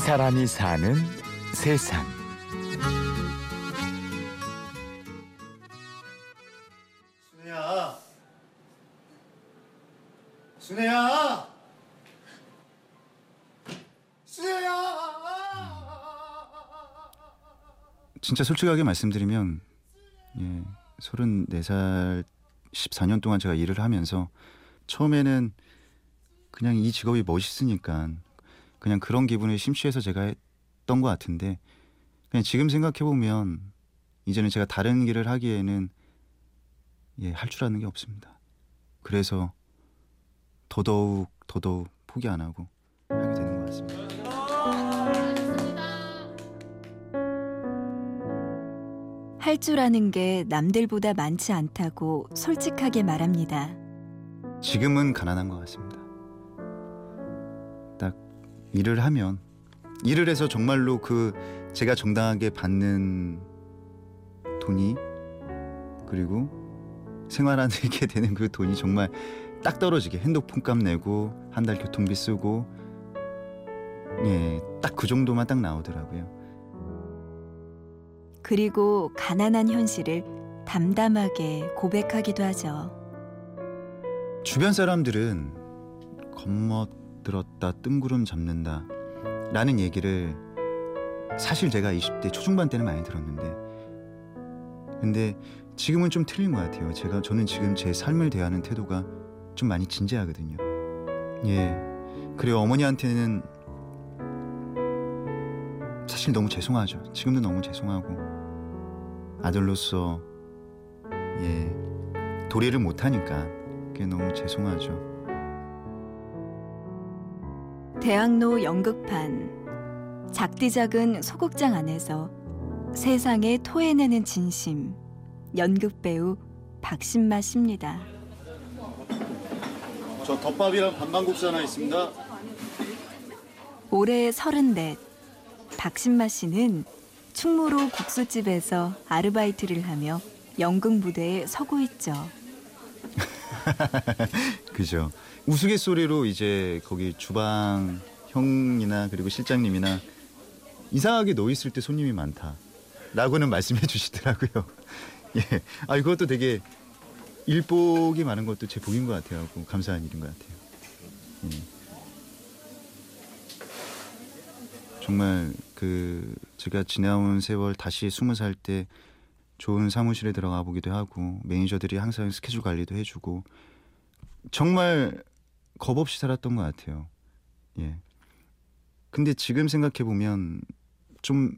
사람이 사는 세상. 순애야. 순애야. 순애야. 진짜 솔직하게 말씀드리면 예, 34살 14년 동안 제가 일을 하면서 처음에는 그냥 이 직업이 멋있으니까 그냥 그런 기분에 심취해서 제가 했던 것 같은데 그냥 지금 생각해 보면 이제는 제가 다른 길을 하기에는 예, 할 줄 아는 게 없습니다. 그래서 더더욱 더더욱 포기 안 하고 하게 되는 것 같습니다. 할 줄 아는 게 남들보다 많지 않다고 솔직하게 말합니다. 지금은 가난한 것 같습니다. 딱 일을 하면 일을 해서 정말로 그 제가 정당하게 받는 돈이 그리고 생활하게 되는 그 돈이 정말 딱 떨어지게 핸드폰 값 내고 한 달 교통비 쓰고 예, 딱 그 정도만 딱 나오더라고요. 그리고 가난한 현실을 담담하게 고백하기도 하죠. 주변 사람들은 겁먹 들었다 뜬구름 잡는다 라는 얘기를 사실 제가 20대 초중반 때는 많이 들었는데 근데 지금은 좀 틀린 것 같아요. 제가 저는 지금 제 삶을 대하는 태도가 좀 많이 진지하거든요. 예. 그리고 어머니한테는 사실 너무 죄송하죠. 지금도 너무 죄송하고 아들로서 예 도리를 못하니까 그게 너무 죄송하죠. 대학로 연극판 작디 작은 소극장 안에서 세상에 토해내는 진심 연극 배우 박신마 씨입니다. 저 덮밥이랑 반반국수 하나 있습니다. 올해 서른넷 박신마 씨는 충무로 국수집에서 아르바이트를 하며 연극 무대에 서고 있죠. 그죠. 우스갯소리로 이제 거기 주방 형이나 그리고 실장님이나 이상하게 너 있을 때 손님이 많다 라고는 말씀해 주시더라고요. 예. 아 이것도 되게 일복이 많은 것도 제 복인 것 같아요. 감사한 일인 것 같아요. 예. 정말 그 제가 지나온 세월 다시 스무 살 때 좋은 사무실에 들어가 보기도 하고 매니저들이 항상 스케줄 관리도 해주고 정말 겁 없이 살았던 것 같아요. 예. 근데 지금 생각해 보면 좀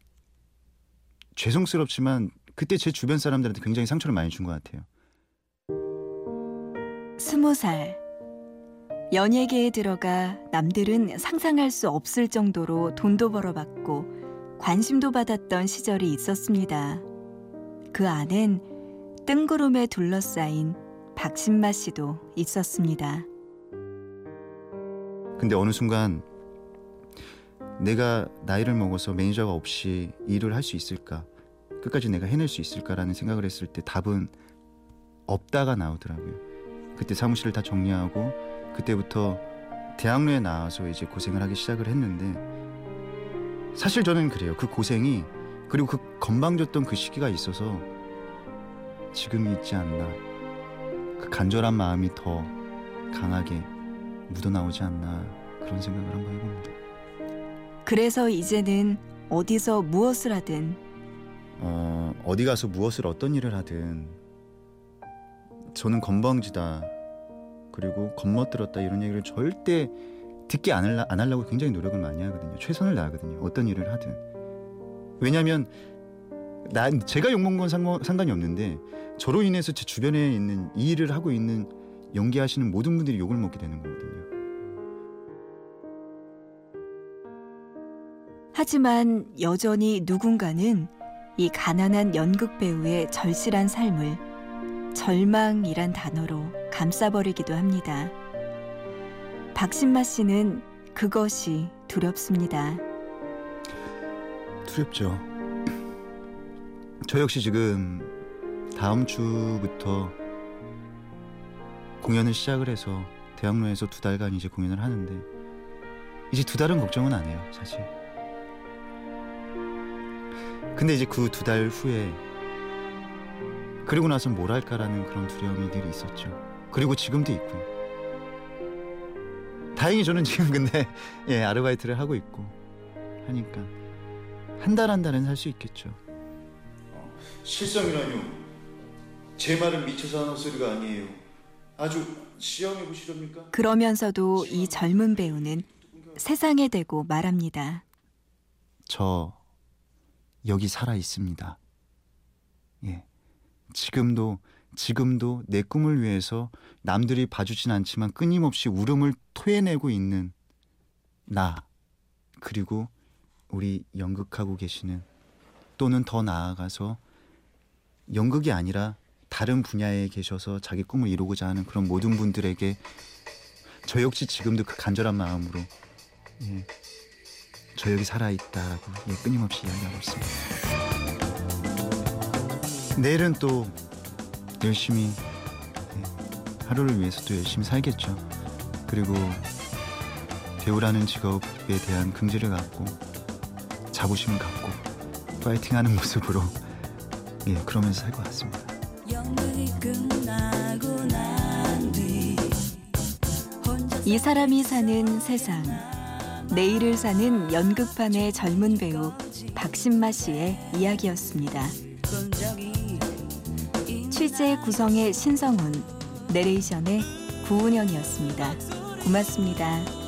죄송스럽지만 그때 제 주변 사람들한테 굉장히 상처를 많이 준 것 같아요. 스무 살 연예계에 들어가 남들은 상상할 수 없을 정도로 돈도 벌어받고 관심도 받았던 시절이 있었습니다. 그 안엔 뜬구름에 둘러싸인 박신마 씨도 있었습니다. 근데 어느 순간 내가 나이를 먹어서 매니저가 없이 일을 할 수 있을까? 끝까지 내가 해낼 수 있을까라는 생각을 했을 때 답은 없다가 나오더라고요. 그때 사무실을 다 정리하고 그때부터 대학로에 나와서 이제 고생을 하기 시작을 했는데 사실 저는 그래요. 그 고생이 그리고 그 건방졌던 그 시기가 있어서 지금이 있지 않나. 그 간절한 마음이 더 강하게 묻어나오지 않나 그런 생각을 한번 해봅니다. 그래서 이제는 어디서 무엇을 하든 어, 어디 가서 무엇을 어떤 일을 하든 저는 건방지다 그리고 겁먹들었다 이런 얘기를 절대 듣기 안, 할라, 안 하려고 굉장히 노력을 많이 하거든요. 최선을 다하거든요. 어떤 일을 하든. 왜냐하면 난 제가 욕먹은 건 상관, 상관이 없는데 저로 인해서 제 주변에 있는 이 일을 하고 있는 연기하시는 모든 분들이 욕을 먹게 되는 거거든요. 하지만 여전히 누군가는 이 가난한 연극 배우의 절실한 삶을 절망이란 단어로 감싸버리기도 합니다. 박신마 씨는 그것이 두렵습니다. 두렵죠. 저 역시 지금 다음 주부터 공연을 시작을 해서 대학로에서 두 달간 이제 공연을 하는데 이제 두 달은 걱정은 안 해요, 사실. 근데 이제 그 두 달 후에 그리고 나서 뭘 할까라는 그런 두려움이 늘 있었죠. 그리고 지금도 있고요. 다행히 저는 지금 근데 예 아르바이트를 하고 있고 하니까 한 달 한 달은 살 수 있겠죠. 실성이라뇨. 제 말은 미쳐서 하는 소리가 아니에요. 아주 시험해 보시렵니까? 그러면서도 이 젊은 배우는 세상에 대고 말합니다. 저 여기 살아 있습니다. 예. 지금도 지금도 내 꿈을 위해서 남들이 봐주진 않지만 끊임없이 울음을 토해내고 있는 나 그리고 우리 연극하고 계시는 또는 더 나아가서 연극이 아니라 다른 분야에 계셔서 자기 꿈을 이루고자 하는 그런 모든 분들에게 저 역시 지금도 그 간절한 마음으로 예, 저 여기 살아있다고 예, 끊임없이 이야기하고 있습니다. 내일은 또 열심히 예, 하루를 위해서 또 열심히 살겠죠. 그리고 배우라는 직업에 대한 긍지를 갖고 자부심을 갖고 파이팅하는 모습으로 예 그러면서 살 것 같습니다. 이 사람이 사는 세상. 내일을 사는 연극판의 젊은 배우 박신마 씨의 이야기였습니다. 취재 구성의 신성훈, 내레이션의 구운영이었습니다. 고맙습니다.